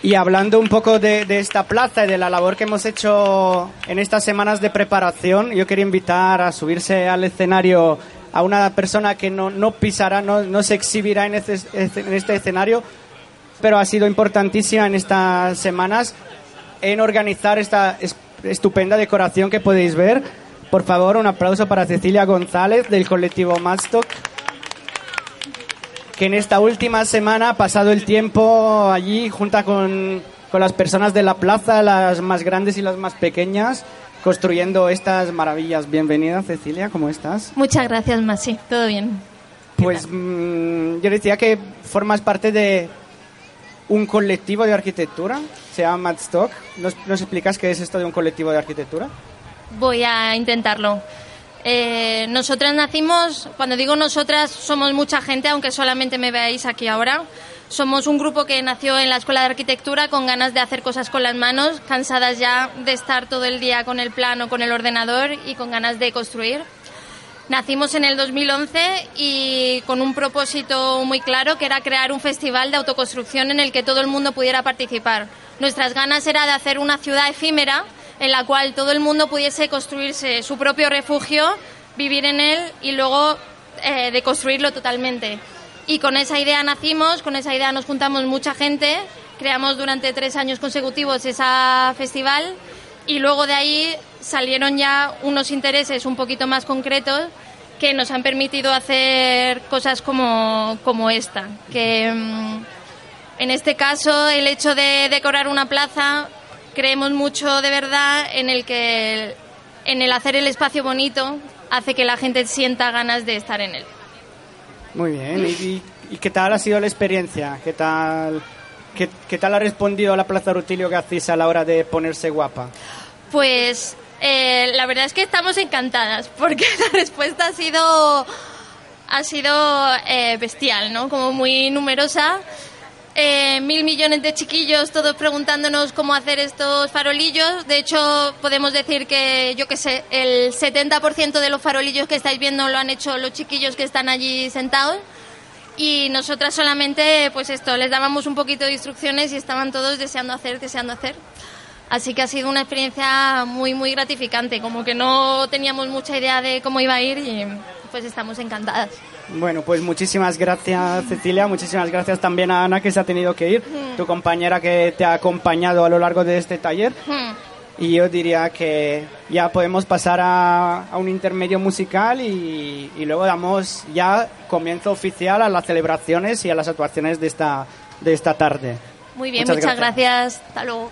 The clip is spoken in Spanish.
Y hablando un poco de, esta plaza y de la labor que hemos hecho en estas semanas de preparación, yo quería invitar a subirse al escenario a una persona que no, no pisará, no, no, se exhibirá en este, en este escenario, pero ha sido importantísima en estas semanas en organizar esta estupenda decoración que podéis ver. Por favor, un aplauso para Cecilia González del colectivo Madstock que en esta última semana ha pasado el tiempo allí junto con, con las personas de la plaza, las más grandes y las más pequeñas, construyendo estas maravillas. Bienvenida, Cecilia, ¿cómo estás? Muchas gracias, Masi. Todo bien. Pues mmm, yo decía que formas parte de un colectivo de arquitectura, se llama Madstock. ¿Nos, ¿Nos explicas qué es esto de un colectivo de arquitectura? Voy a intentarlo. Eh, nosotras nacimos, cuando digo nosotras, somos mucha gente, aunque solamente me veáis aquí ahora. Somos un grupo que nació en la Escuela de Arquitectura con ganas de hacer cosas con las manos, cansadas ya de estar todo el día con el plano, con el ordenador y con ganas de construir. Nacimos en el 2011 y con un propósito muy claro que era crear un festival de autoconstrucción en el que todo el mundo pudiera participar. Nuestras ganas era de hacer una ciudad efímera en la cual todo el mundo pudiese construirse su propio refugio, vivir en él y luego eh, de construirlo totalmente. Y con esa idea nacimos, con esa idea nos juntamos mucha gente, creamos durante tres años consecutivos ese festival y luego de ahí salieron ya unos intereses un poquito más concretos que nos han permitido hacer cosas como, como esta, que mm, en este caso el hecho de decorar una plaza creemos mucho de verdad en el que en el hacer el espacio bonito hace que la gente sienta ganas de estar en él. Muy bien. ¿Y, y qué tal ha sido la experiencia? ¿Qué tal, qué, qué tal ha respondido la Plaza Rutilio hacéis a la hora de ponerse guapa? Pues eh, la verdad es que estamos encantadas porque la respuesta ha sido ha sido eh, bestial, ¿no? Como muy numerosa mil millones de chiquillos todos preguntándonos cómo hacer estos farolillos. De hecho, podemos decir que, yo qué sé, el 70% de los farolillos que estáis viendo lo han hecho los chiquillos que están allí sentados. Y nosotras solamente, pues esto, les dábamos un poquito de instrucciones y estaban todos deseando hacer, deseando hacer. Así que ha sido una experiencia muy, muy gratificante. Como que no teníamos mucha idea de cómo iba a ir y pues estamos encantadas. Bueno, pues muchísimas gracias Cecilia, muchísimas gracias también a Ana que se ha tenido que ir, Mm. tu compañera que te ha acompañado a lo largo de este taller. Hmm. Y yo diría que ya podemos pasar a, a un intermedio musical y, y luego damos ya comienzo oficial a las celebraciones y a las actuaciones de esta, de esta tarde. Muy bien, Muchas muchas, gracias. gracias. Hasta luego.